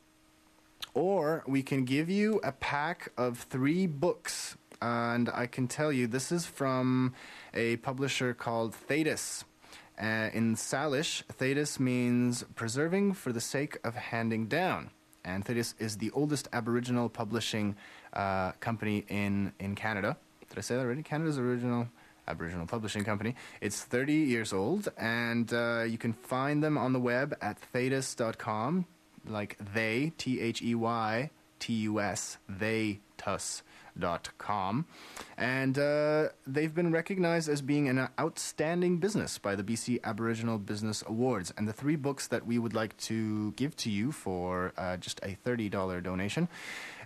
Or we can give you a pack of three books. And I can tell you, this is from a publisher called Theytus. Uh, in Salish, Theytus means preserving for the sake of handing down. And Theytus is the oldest Aboriginal publishing uh, company in, in Canada. Did I say that already? Canada's original Aboriginal publishing company. It's 30 years old, and uh, you can find them on the web at theytus.com, like they, T H E Y, T U S, they tus com, and uh, they've been recognized as being an outstanding business by the BC Aboriginal Business Awards. And the three books that we would like to give to you for uh, just a thirty dollar donation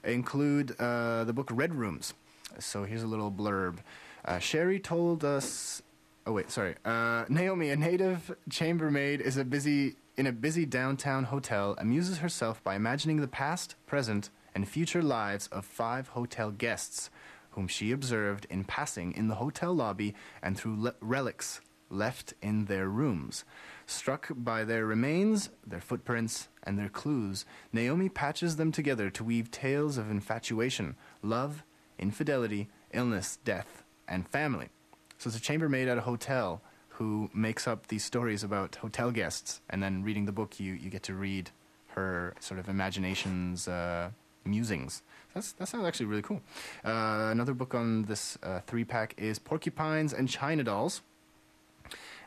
include uh, the book Red Rooms. So here's a little blurb. Uh, Sherry told us. Oh wait, sorry. Uh, Naomi, a native chambermaid, is a busy in a busy downtown hotel. Amuses herself by imagining the past, present, and future lives of five hotel guests, whom she observed in passing in the hotel lobby and through le- relics left in their rooms. Struck by their remains, their footprints, and their clues, Naomi patches them together to weave tales of infatuation, love, infidelity, illness, death, and family. So it's a chambermaid at a hotel who makes up these stories about hotel guests, and then reading the book, you, you get to read her sort of imaginations, uh, musings. That's, that sounds actually really cool. Uh, another book on this uh, three pack is Porcupines and China Dolls.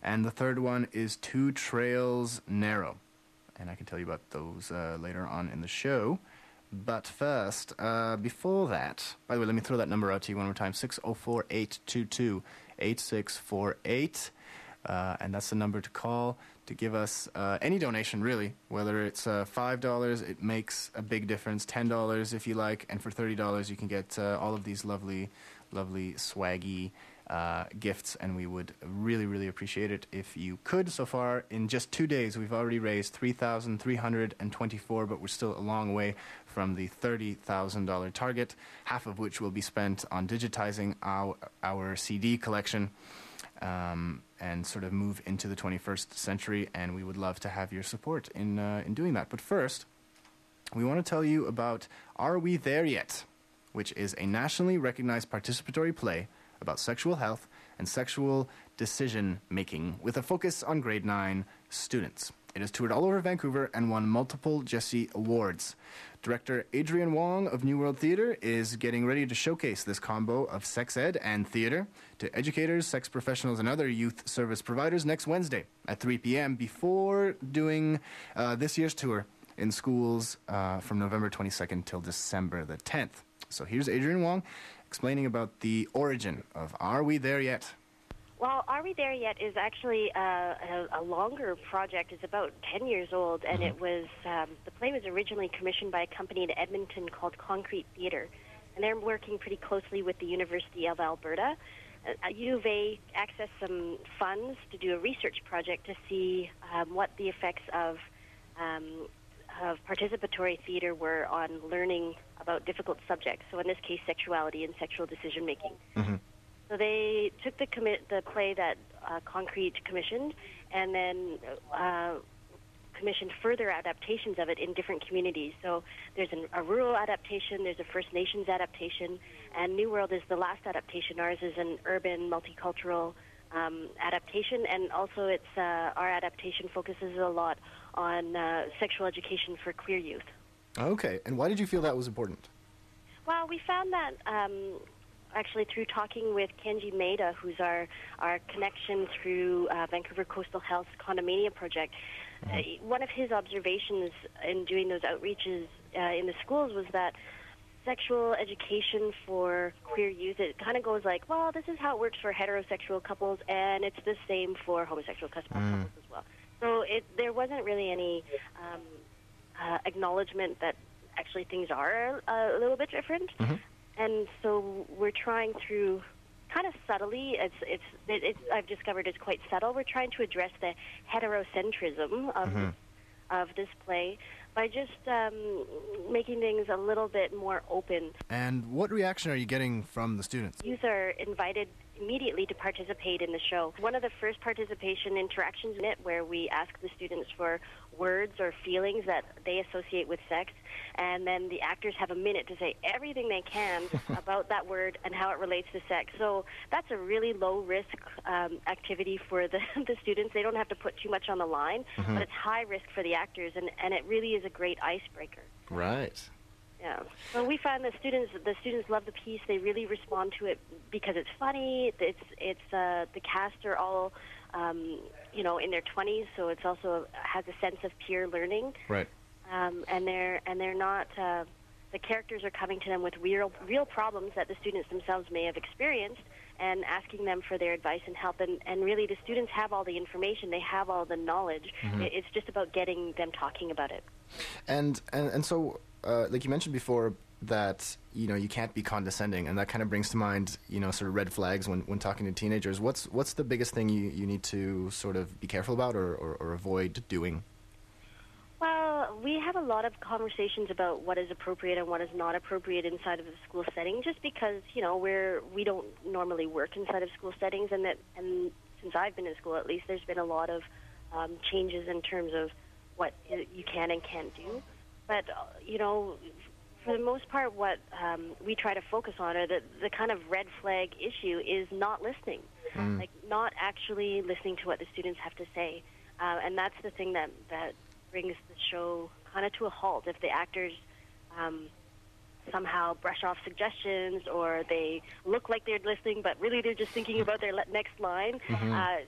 And the third one is Two Trails Narrow. And I can tell you about those uh, later on in the show. But first, uh, before that, by the way, let me throw that number out to you one more time 604 822 8648. Uh, and that's the number to call to give us uh, any donation, really. Whether it's uh, $5, it makes a big difference. $10 if you like. And for $30, you can get uh, all of these lovely, lovely, swaggy uh, gifts. And we would really, really appreciate it if you could. So far, in just two days, we've already raised 3,324, but we're still a long way from the $30,000 target, half of which will be spent on digitizing our, our CD collection. Um, and sort of move into the 21st century, and we would love to have your support in uh, in doing that. But first, we want to tell you about Are We There Yet, which is a nationally recognized participatory play about sexual health and sexual decision making with a focus on grade 9 students. It has toured all over Vancouver and won multiple Jessie Awards. Director Adrienne Wong of Neworld Theatre is getting ready to showcase this combo of sex ed and theatre to educators, sex professionals, and other youth service providers next Wednesday at 3 p.m. before doing uh, this year's tour in schools uh, from November 22nd till December the 10th. So here's Adrienne Wong explaining about the origin of Are We There Yet? Well, Are We There Yet is actually uh, a, a longer project. It's about 10 years old, and it was um, the play was originally commissioned by a company in Edmonton called Concrete Theatre, and they're working pretty closely with the University of Alberta. Uh, U of A accessed some funds to do a research project to see um, what the effects of um, of participatory theater were on learning about difficult subjects. So in this case, sexuality and sexual decision making. So they took the commit the play that uh, Concrete commissioned, and then uh, commissioned further adaptations of it in different communities. So there's an, a rural adaptation, there's a First Nations adaptation, and Neworld is the last adaptation. Ours is an urban, multicultural um, adaptation, and also it's uh, our adaptation focuses a lot on uh, sexual education for queer youth. Okay, and why did you feel that was important? Well, we found that um, actually through talking with Kenji Maeda, who's our, our connection through uh, Vancouver Coastal Health Condominium Project. Uh, one of his observations in doing those outreaches uh, in the schools was that sexual education for queer youth, it kind of goes like, well, this is how it works for heterosexual couples, and it's the same for homosexual cous- couples as well. So it, there wasn't really any um, uh, acknowledgement that actually things are a little bit different. And so we're trying through kind of subtly. It's it's it, it's I've discovered it's quite subtle. We're trying to address the heterocentrism of of this play by just um, making things a little bit more open. And what reaction are you getting from the students? Youth are invited immediately to participate in the show. One of the first participation interactions in it where we ask the students for words or feelings that they associate with sex, and then the actors have a minute to say everything they can about that word and how it relates to sex. So that's a really low risk um, activity for the, the students. They don't have to put too much on the line, but it's high risk for the actors, and, and it really is a great icebreaker. Right. Yeah. Well, we find the students the students love the piece. They really respond to it because it's funny. It's it's uh, the cast are all um, you know in their 20s, so it's also has a sense of peer learning. Right. Um, and they're and they're not uh, the characters are coming to them with real real problems that the students themselves may have experienced and asking them for their advice and help and, and really the students have all the information they have all the knowledge Mhm. It's just about getting them talking about it And and and so, uh, like you mentioned before, that you know you can't be condescending, and that kind of brings to mind you know sort of red flags when, when talking to teenagers. What's what's the biggest thing you, you need to sort of be careful about or, or, or avoid doing? Well, we have a lot of conversations about what is appropriate and what is not appropriate inside of the school setting, just because you know we're we don't normally work inside of school settings, and that and since I've been in school, at least, there's been a lot of um, changes in terms of what you can and can't do. But uh, you know, for the most part, what um, we try to focus on, or the the kind of red flag issue, is not listening Mm. like not actually listening to what the students have to say, uh, and that's the thing that that brings the show kind of to a halt. If the actors um, somehow brush off suggestions, or they look like they're listening, but really they're just thinking about their le- next line, Mhm. uh,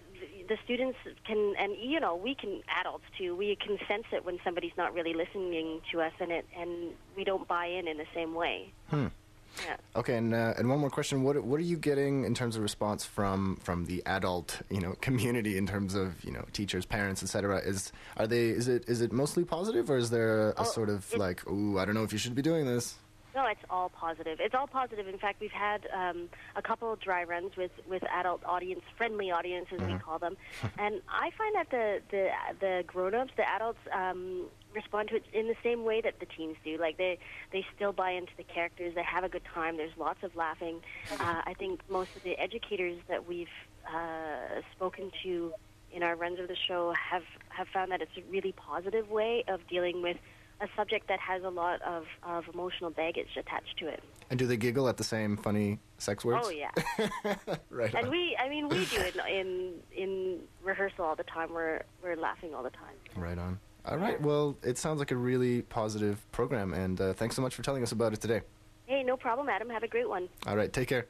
the, students can, and you know, we can adults too. We can sense it when somebody's not really listening to us, and it and we don't buy in in the same way. Hmm. Yeah. Okay, and uh, and one more question: what what are you getting in terms of response from from the adult you know community in terms of you know teachers, parents, etc. Is are they is it is it mostly positive or is there a, Oh, sort of like ooh I don't know if you should be doing this? No, it's all positive. It's all positive. In fact, we've had um, a couple of dry runs with, with adult audience, friendly audiences we Mhm. call them, and I find that the the the grown-ups, the adults, um, respond to it in the same way that the teens do. Like they they still buy into the characters. They have a good time. There's lots of laughing. Uh, I think most of the educators that we've uh, spoken to in our runs of the show have have found that it's a really positive way of dealing with a subject that has a lot of, of emotional baggage attached to it. And do they giggle at the same funny sex words? Oh yeah, right. and on. we I mean we do it in in rehearsal all the time. We're we're laughing all the time. Right on. All right. Well, it sounds like a really positive program, and uh, thanks so much for telling us about it today. Hey, no problem, Adam. Have a great one. All right. Take care.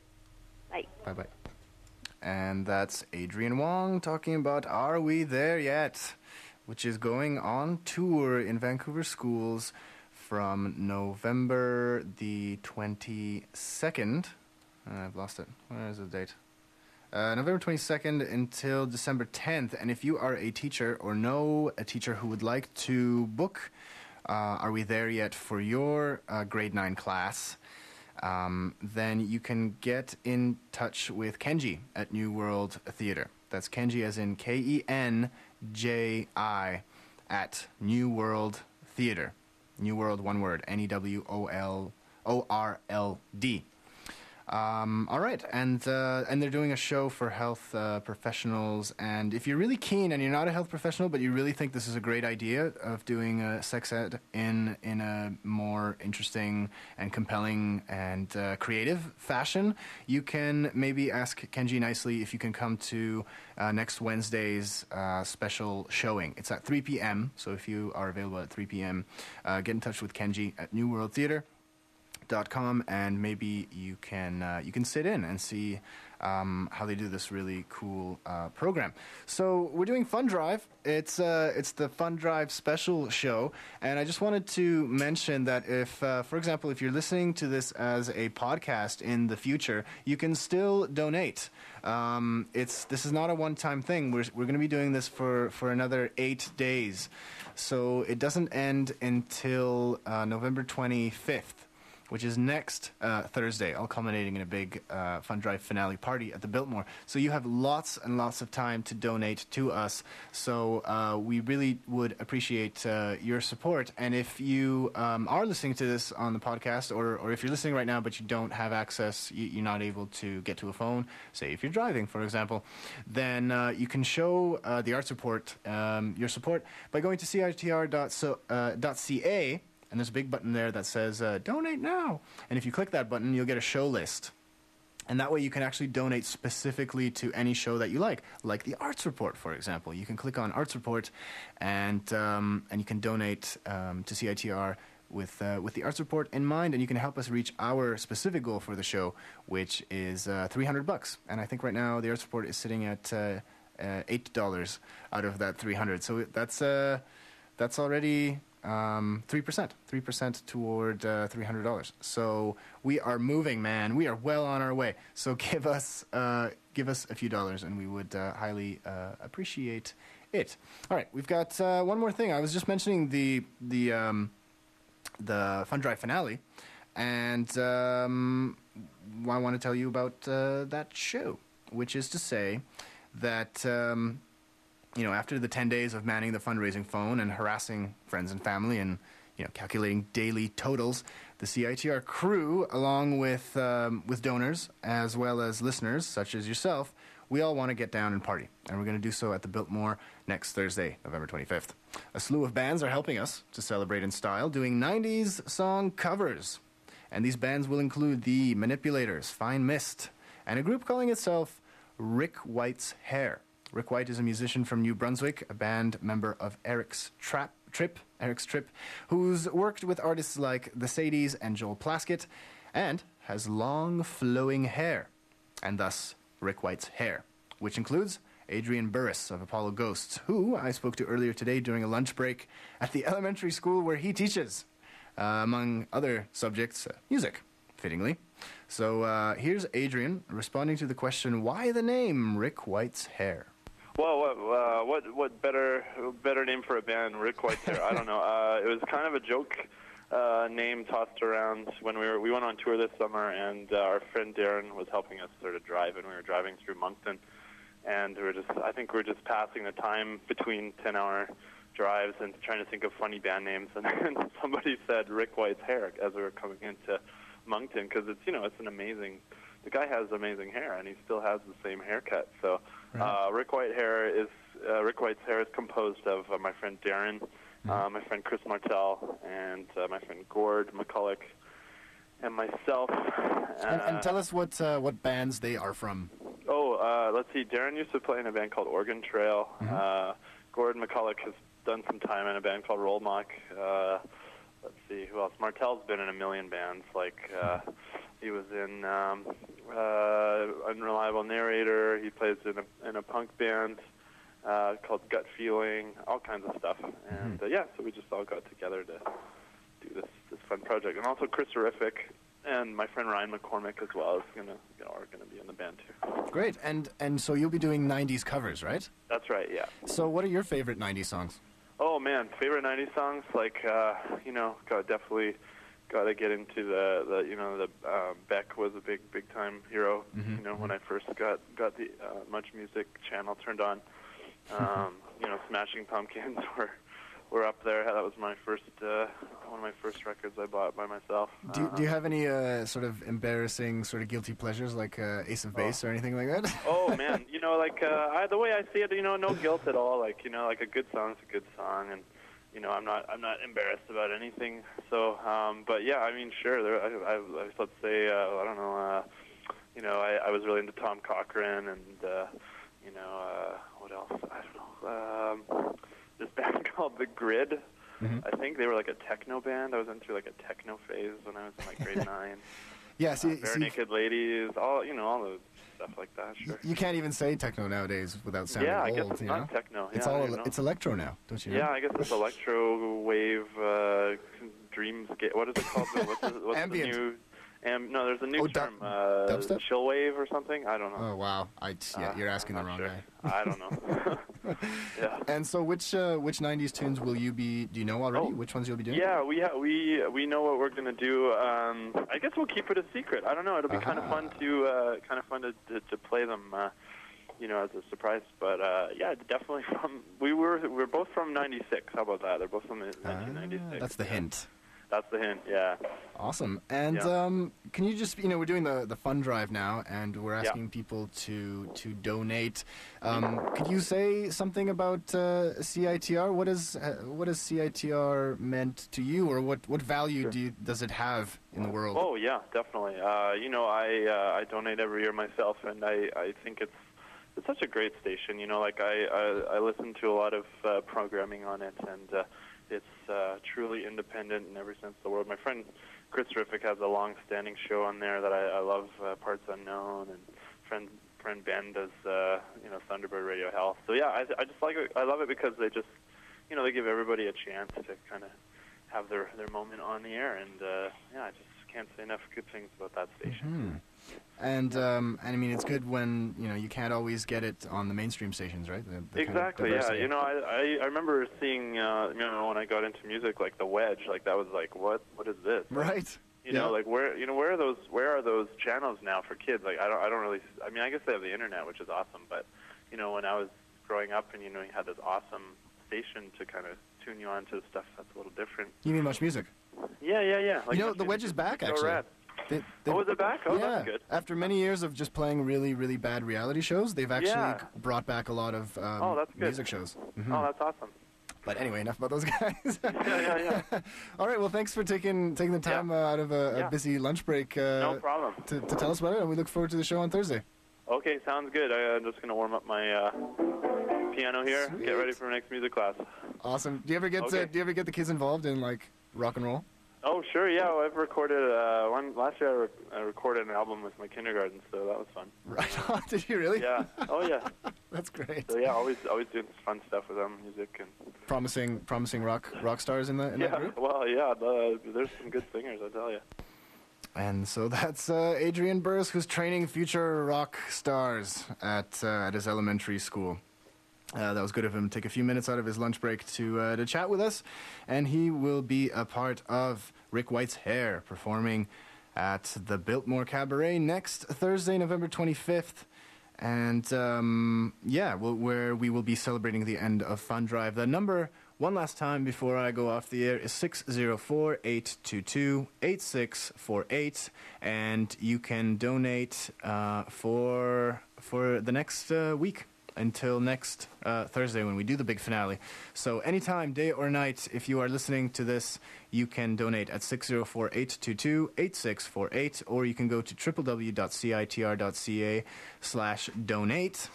Bye. Bye bye. And that's Adrienne Wong talking about Are We There Yet? Which is going on tour in Vancouver schools from November the 22nd. Uh, I've lost it. Where is the date? Uh, November 22nd until December 10th. And if you are a teacher or know a teacher who would like to book uh, Are We There Yet for your uh, grade 9 class, um, then you can get in touch with Kenji at Neworld Theater. That's Kenji as in K E N J I at Neworld Theater. New World, one word, N E W O L O R L D. Um, all right, and uh, and they're doing a show for health uh, professionals. And if you're really keen and you're not a health professional, but you really think this is a great idea of doing uh, sex ed in in a more interesting and compelling and uh, creative fashion, you can maybe ask Kenji nicely if you can come to uh, next Wednesday's special showing. It's at 3 p.m. So if you are available at 3 p.m., get in touch with Kenji at Neworld Theater com and maybe you can uh, you can sit in and see um, how they do this really cool uh, program. So we're doing Fun Drive. It's uh, it's the Fun Drive special show, and I just wanted to mention that if, uh, for example, if you're listening to this as a podcast in the future, you can still donate. Um, it's this is not a one-time thing. We're we're going to be doing this for for another eight days, so it doesn't end until uh, November 25th which is next uh, Thursday, all culminating in a big uh, Fun Drive finale party at the Biltmore. So you have lots and lots of time to donate to us. So uh, we really would appreciate uh, your support. And if you um, are listening to this on the podcast, or, or if you're listening right now but you don't have access, you, you're not able to get to a phone, say if you're driving, for example, then uh, you can show uh, the Arts Report um, your support by going to citr.ca and there's a big button there that says uh, donate now. And if you click that button, you'll get a show list. And that way you can actually donate specifically to any show that you like, like the Arts Report, for example. You can click on Arts Report and, um, and you can donate um, to CITR with, uh, with the Arts Report in mind, and you can help us reach our specific goal for the show, which is uh, 300 bucks. And I think right now the Arts Report is sitting at uh, uh, $8 out of that 300 So that's, uh, that's already Um, 3%. 3% toward uh, $300. So we are moving, man. We are well on our way. So give us, uh, give us a few dollars, and we would uh, highly uh, appreciate it. All right, we've got uh, one more thing. I was just mentioning the, the, um, the Fun Drive finale, and um, I want to tell you about uh, that show, which is to say that um, you know after the ten days of manning the fundraising phone and harassing friends and family and you know calculating daily totals, the CITR crew, along with um, with donors as well as listeners such as yourself, we all want to get down and party, and we're going to do so at the Biltmore next Thursday, November 25th. A slew of bands are helping us to celebrate in style, doing 90s song covers. And these bands will include the Manipulators, Fine Mist, and a group calling itself Rick White's Hair. Rick White is a musician from New Brunswick, a band member of Eric's Trap, Trip, Eric's Trip, who's worked with artists like the Sadies and Joel Plaskett, and has long flowing hair, and thus Rick White's hair, which includes Adrian Burris of Apollo Ghosts, who I spoke to earlier today during a lunch break at the elementary school where he teaches, uh, among other subjects, uh, music, fittingly. So uh, here's Adrian responding to the question why the name Rick White's Hair? Well, what, uh, what what better better name for a band, Rick White's Hair? I don't know. Uh, it was kind of a joke uh, name tossed around when we were we went on tour this summer, and uh, our friend Darren was helping us sort of drive, and we were driving through Moncton, and we were just I think we are just passing the time between ten-hour drives and trying to think of funny band names, and then somebody said Rick White's Hair as we were coming into Moncton because it's you know it's an amazing. The guy has amazing hair, and he still has the same haircut. So, uh, Rick White hair is uh, Rick White's hair is composed of uh, my friend Darren, uh, my friend Chris Martell, and uh, my friend Gord McCulloch, and myself. And, and Uh, tell us what uh, what bands they are from. Oh, uh, let's see. Darren used to play in a band called Organ Trail. Uh, Gordon McCulloch has done some time in a band called Roll Mock. Uh, let's see who else. Martell's been in a million bands. Like uh, he was in um, uh, Unreliable Narrator. He plays in a in a punk band uh, called Gut Feeling. All kinds of stuff. And uh, yeah, so we just all got together to do this this fun project. And also Chris Horrific and my friend Ryan McCormick as well is gonna you know, are gonna be in the band too. Great, and and so you'll be doing '90s covers, right? That's right, yeah. So what are your favorite '90s songs? Oh man, favorite '90s songs like uh, you know, got definitely got to get into the the you know the uh, Beck was a big big time hero. Mhm, You know when I first got got the uh, Much Music channel turned on. Um, you know, Smashing Pumpkins were were up there. That was my first uh, one of my first records I bought by myself. Do, you- do you Uh, have any uh, sort of embarrassing, sort of guilty pleasures like uh, Ace of Base or anything like that? oh man, you know, like uh, I, the way I see it, you know, no guilt at all. Like you know, like a good song's a good song, and you know, I'm not I'm not embarrassed about anything. So, um, but yeah, I mean, sure. There, I, I, I let's say uh, I don't know. Uh, you know, I, I was really into Tom Cochrane, and uh, you know, uh, what else? I don't know. Um, this band called The Grid. Mhm. I think they were like a techno band. I was into like a techno phase when I was in like grade nine. yeah, see, Bare see Naked Ladies, all you know, all the stuff like that. Sure. you can't even say techno nowadays without sounding Yeah, I old. guess it's you not know? techno. It's Yeah, I all it's electro now, don't you know? Yeah, I guess it's electro wave uh, dreamscape. What is it called? what's the, what's Ambient. the new? Am, no, there's a new Oh, du- term. uh, dubstep? chill wave or something. I don't know. Oh wow, I yeah, Uh, you're asking the wrong not guy. I don't know. yeah. And so, which uh, which '90s tunes will you be? Do you know already? which ones you'll be doing? Oh. Yeah, we ha- we we know what we're gonna do. Um, I guess we'll keep it a secret. I don't know. It'll be kind of Ah. fun to uh, kind of fun to, to to play them. Uh, you know, as a surprise. But uh, yeah, definitely from. We were we're both from '96. How about that? They're both from 1996. Ah, That's the hint. That's the hint. Yeah. Awesome. And Yeah. um, can you just, you know, we're doing the, the fund drive now, and we're asking people to to donate. Um, could you say something about uh, CITR? What is uh, what has CITR meant to you, or what what value do you, does it have in the world? Oh yeah, definitely. Uh, you know, I uh, I donate every year myself, and I I think it's it's such a great station. You know, like I I, I listen to a lot of uh, programming on it, and uh, it's uh, truly independent in every sense of the word. My friend Chris Riffick has a long-standing show on there that I, I love, uh, Parts Unknown, and friend friend Ben does uh, you know Thunderbird Radio Hell. So yeah, I I just like it. I love it because they just you know they give everybody a chance to kind of have their their moment on the air. And uh, yeah, I just can't say enough good things about that station. Hmm. And um, and I mean, it's good when you know you can't always get it on the mainstream stations, right? The, the kind of Exactly. Yeah. You know, I, I I remember seeing uh, you know when I got into music like the Wedge, like that was like what what is this? Right. You know, like where you know where are those where are those channels now for kids? Like I don't I don't really I mean I guess they have the internet, which is awesome, but you know when I was growing up and you know you had this awesome station to kind of tune you on to stuff that's a little different. You mean much music? Yeah, yeah, yeah. Like you know, the Music wedge is back actually. They, they, Oh, is it back? Oh, yeah. that's good. After many years of just playing really, really bad reality shows, they've actually Yeah. brought back a lot of um, Oh, that's good. music shows. Mhm. Oh, that's awesome. But anyway, enough about those guys. yeah, yeah, yeah. All right. Well, thanks for taking taking the time uh, out of a, a busy lunch break. Uh, No problem. To, to tell us about it, and we look forward to the show on Thursday. Okay, sounds good. I, I'm just gonna warm up my uh, piano here. Get ready for next music class. Awesome. Do you ever get Okay. Do you ever get the kids involved in like rock and roll? Oh, sure. Yeah, well, I've recorded uh, one last year. I, re- I recorded an album with my kindergarten, so that was fun. Right on. Did you really? Yeah. Oh, yeah. That's great. So yeah, always always doing fun stuff with them, music and. Promising, promising rock rock stars in the in that Yeah. group. Well, yeah. The, there's some good singers, I tell you. And so that's uh, Adrian Burris, who's training future rock stars at uh, at his elementary school. Uh, that was good of him to take a few minutes out of his lunch break to uh, to chat with us, and he will be a part of Rick White's Hair performing at the Biltmore Cabaret next Thursday, November twenty fifth. And um, yeah, well, where we will be celebrating the end of Fun Drive. The number, one last time before I go off the air, is 604 822 8648. And you can donate uh, for, for the next uh, week until next uh, Thursday when we do the big finale. So, anytime, day or night, if you are listening to this, you can donate at 604 822 8648, or you can go to www.citr.ca slash donate,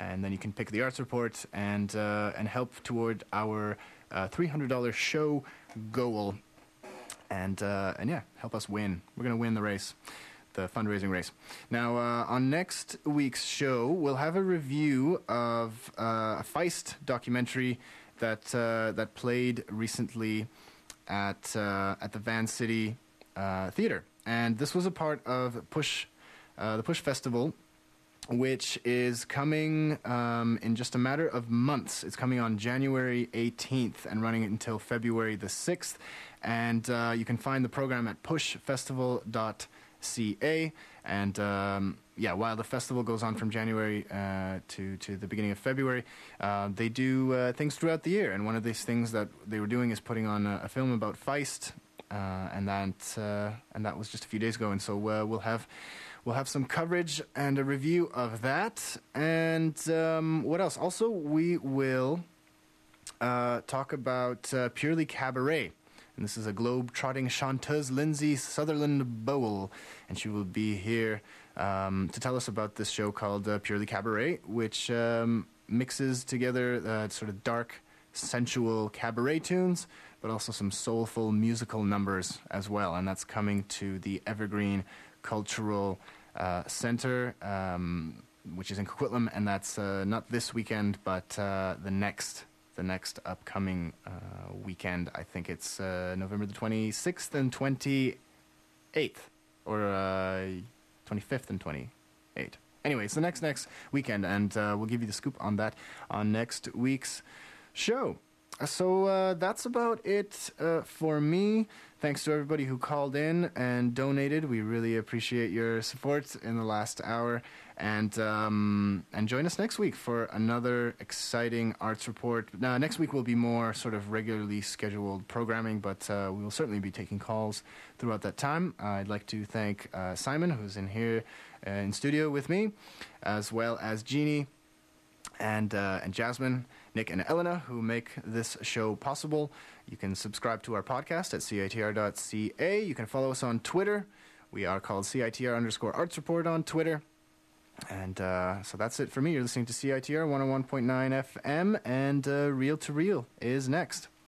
and then you can pick the arts report and, uh, and help toward our uh, $300 show goal. And, uh, and yeah, help us win. We're going to win the race the fundraising race. Now, uh, on next week's show, we'll have a review of uh, a Feist documentary that uh, that played recently at uh, at the Van City uh, Theater, and this was a part of Push, uh, the Push Festival. Which is coming um, in just a matter of months. It's coming on January 18th and running until February the 6th. And you can find the program at pushfestival.ca. And um, yeah, while the festival goes on from January uh, to, to the beginning of February, uh, they do uh, things throughout the year. And one of these things that they were doing is putting on a, a film about Feist. Uh, and that uh, and that was just a few days ago, and so uh, we'll have we'll have some coverage and a review of that. And um, what else? Also, we will talk about Purely Cabaret. And this is a globe-trotting chanteuse, Lindsay Sutherland Bowell. And she will be here um, to tell us about this show called uh, Purely Cabaret, which um, mixes together uh, sort of dark, sensual cabaret tunes, but also some soulful musical numbers as well. And that's coming to the Evergreen Cultural uh, Center, um, which is in Coquitlam, and that's uh, not this weekend, but uh, the next the next upcoming uh, weekend. I think it's uh, November the 26th and 28th, or uh, 25th and 28th. Anyway, it's the next next weekend, and uh, we'll give you the scoop on that on next week's show. Uh, So uh, that's about it for me. Thanks to everybody who called in and donated. We really appreciate your support in the last hour. And um, and join us next week for another exciting arts report. Now, next week will be more sort of regularly scheduled programming, but uh, we will certainly be taking calls throughout that time. I'd like to thank uh, Simon, who's in here uh, in studio with me, as well as Jeannie and uh, and Jasmine, Nick, and Elena, who make this show possible. You can subscribe to our podcast at citr.ca. You can follow us on Twitter. We are called CITR underscore Arts Report on Twitter. And uh, so that's it for me. You're listening to CITR 101.9 FM, and uh, Reel to Reel is next.